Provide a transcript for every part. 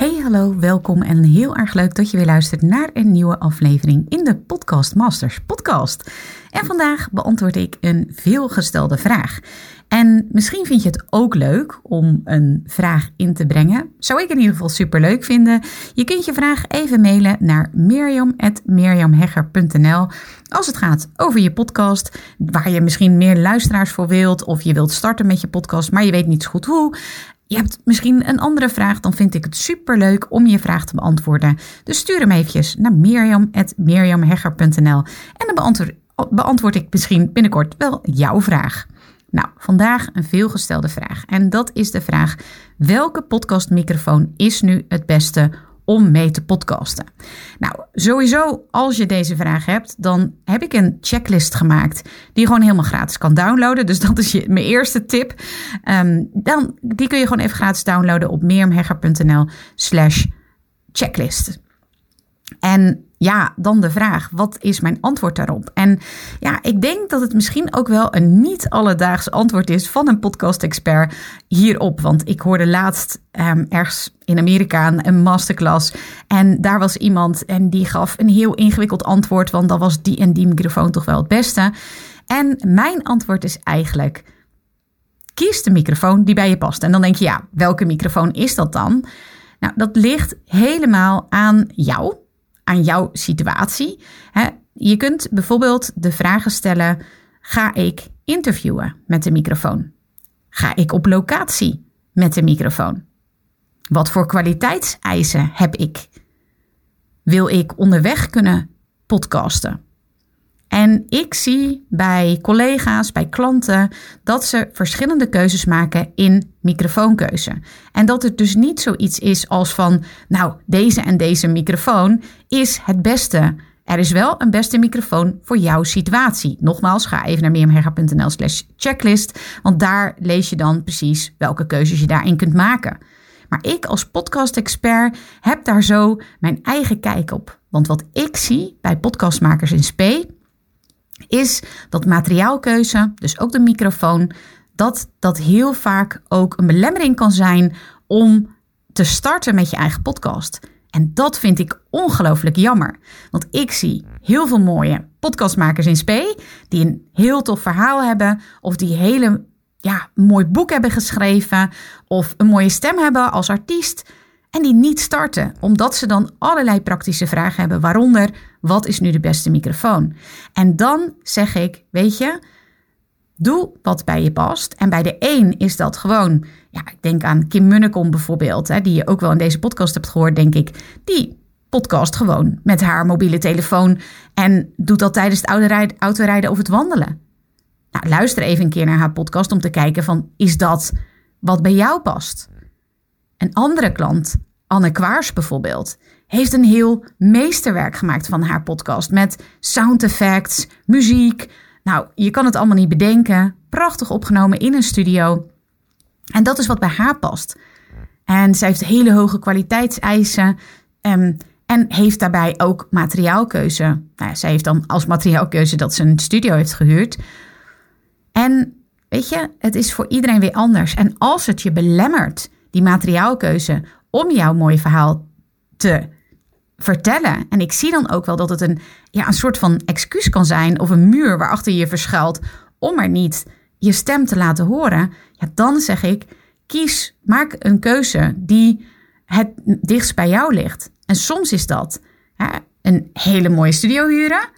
Hey, hallo, welkom en heel erg leuk dat je weer luistert naar een nieuwe aflevering in de Podcast Masters podcast. En vandaag beantwoord ik een veelgestelde vraag. En misschien vind je het ook leuk om een vraag in te brengen. Zou ik in ieder geval super leuk vinden. Je kunt je vraag even mailen naar mirjam.mirjamhegger.nl als het gaat over je podcast, waar je misschien meer luisteraars voor wilt of je wilt starten met je podcast, maar je weet niet zo goed hoe. Je hebt misschien een andere vraag, dan vind ik het super leuk om je vraag te beantwoorden. Dus stuur hem eventjes naar mirjam.mirjamhegger.nl en dan beantwoord, beantwoord ik misschien binnenkort wel jouw vraag. Nou, vandaag een veelgestelde vraag. En dat is de vraag: welke podcastmicrofoon is nu het beste om mee te podcasten? Nou, sowieso, als je deze vraag hebt, dan heb ik een checklist gemaakt die je gewoon helemaal gratis kan downloaden. Dus dat is je, mijn eerste tip. Um, dan, die kun je gewoon even gratis downloaden op meermhegger.nl/slash checklist. En ja, dan de vraag: wat is mijn antwoord daarop? En ja, ik denk dat het misschien ook wel een niet alledaags antwoord is van een podcast-expert hierop. Want ik hoorde laatst um, ergens in Amerika een masterclass. En daar was iemand en die gaf een heel ingewikkeld antwoord. Want dan was die en die microfoon toch wel het beste. En mijn antwoord is eigenlijk: kies de microfoon die bij je past. En dan denk je, ja, welke microfoon is dat dan? Nou, dat ligt helemaal aan jou aan jouw situatie. Je kunt bijvoorbeeld de vragen stellen: ga ik interviewen met de microfoon? Ga ik op locatie met de microfoon? Wat voor kwaliteitseisen heb ik? Wil ik onderweg kunnen podcasten? En ik zie bij collega's, bij klanten, dat ze verschillende keuzes maken in microfoonkeuze. En dat het dus niet zoiets is als van, nou, deze en deze microfoon is het beste. Er is wel een beste microfoon voor jouw situatie. Nogmaals, ga even naar meermherga.nl slash checklist, want daar lees je dan precies welke keuzes je daarin kunt maken. Maar ik als podcast-expert heb daar zo mijn eigen kijk op. Want wat ik zie bij podcastmakers in spe is dat materiaalkeuze, dus ook de microfoon, dat dat heel vaak ook een belemmering kan zijn om te starten met je eigen podcast. En dat vind ik ongelooflijk jammer. Want ik zie heel veel mooie podcastmakers in spe die een heel tof verhaal hebben of die hele ja, mooi boek hebben geschreven of een mooie stem hebben als artiest en die niet starten, omdat ze dan allerlei praktische vragen hebben, waaronder wat is nu de beste microfoon? En dan zeg ik, weet je, doe wat bij je past. En bij de een is dat gewoon, ja, ik denk aan Kim Munnekom bijvoorbeeld, hè, die je ook wel in deze podcast hebt gehoord, denk ik. Die podcast gewoon met haar mobiele telefoon en doet dat tijdens het autorijden of het wandelen. Nou, luister even een keer naar haar podcast om te kijken van, is dat wat bij jou past? Een andere klant, Anne Kwaars bijvoorbeeld, heeft een heel meesterwerk gemaakt van haar podcast met sound effects, muziek. Nou, je kan het allemaal niet bedenken. Prachtig opgenomen in een studio. En dat is wat bij haar past. En zij heeft hele hoge kwaliteitseisen. Um, en heeft daarbij ook materiaalkeuze. Nou, zij heeft dan als materiaalkeuze dat ze een studio heeft gehuurd. En weet je, het is voor iedereen weer anders. En als het je belemmert, die materiaalkeuze, om jouw mooie verhaal te vertellen. En ik zie dan ook wel dat het een, ja, een soort van excuus kan zijn of een muur waarachter je verschuilt om er niet je stem te laten horen. Ja, dan zeg ik, kies, maak een keuze die het dichtst bij jou ligt. En soms is dat een hele mooie studio huren.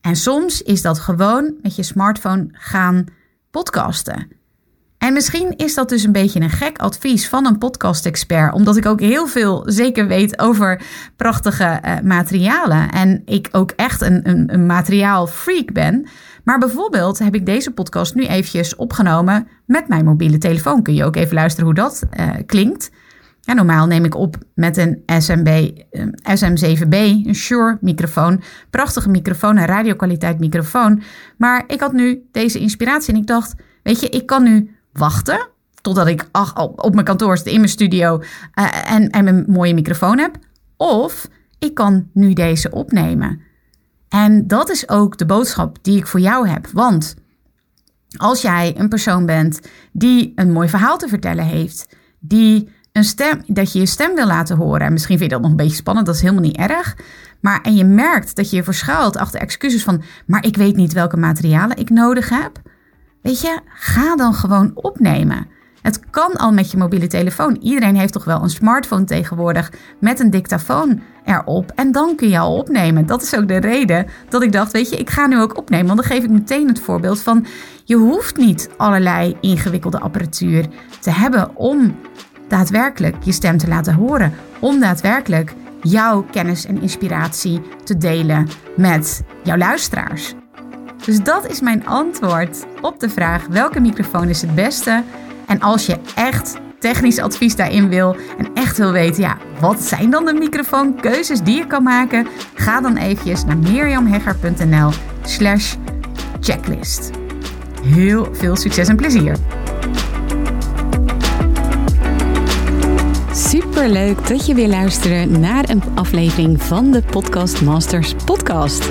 En soms is dat gewoon met je smartphone gaan podcasten. En misschien is dat dus een beetje een gek advies van een podcast-expert, omdat ik ook heel veel zeker weet over prachtige uh, materialen. En ik ook echt een, een, een materiaalfreak ben. Maar bijvoorbeeld heb ik deze podcast nu eventjes opgenomen met mijn mobiele telefoon. Kun je ook even luisteren hoe dat uh, klinkt. Ja, normaal neem ik op met een SMB, SM7B, een Shure microfoon. Prachtige microfoon, een radiokwaliteit microfoon. Maar ik had nu deze inspiratie en ik dacht, weet je, ik kan nu wachten totdat ik op mijn kantoor zit, in mijn studio uh, en, en mijn mooie microfoon heb. Of ik kan nu deze opnemen. En dat is ook de boodschap die ik voor jou heb. Want als jij een persoon bent die een mooi verhaal te vertellen heeft, die een stem, dat je je stem wil laten horen. En misschien vind je dat nog een beetje spannend, dat is helemaal niet erg. Maar en je merkt dat je je verschuilt achter excuses van, maar ik weet niet welke materialen ik nodig heb. Weet je, ga dan gewoon opnemen. Het kan al met je mobiele telefoon. Iedereen heeft toch wel een smartphone tegenwoordig met een dictafoon erop. En dan kun je al opnemen. Dat is ook de reden dat ik dacht, weet je, ik ga nu ook opnemen. Want dan geef ik meteen het voorbeeld van, je hoeft niet allerlei ingewikkelde apparatuur te hebben om daadwerkelijk je stem te laten horen. Om daadwerkelijk jouw kennis en inspiratie te delen met jouw luisteraars. Dus dat is mijn antwoord op de vraag welke microfoon is het beste. En als je echt technisch advies daarin wil en echt wil weten, ja, wat zijn dan de microfoonkeuzes die je kan maken? Ga dan eventjes naar mirjamhegger.nl slash checklist. Heel veel succes en plezier! Super leuk dat je weer luistert naar een aflevering van de Podcast Masters podcast.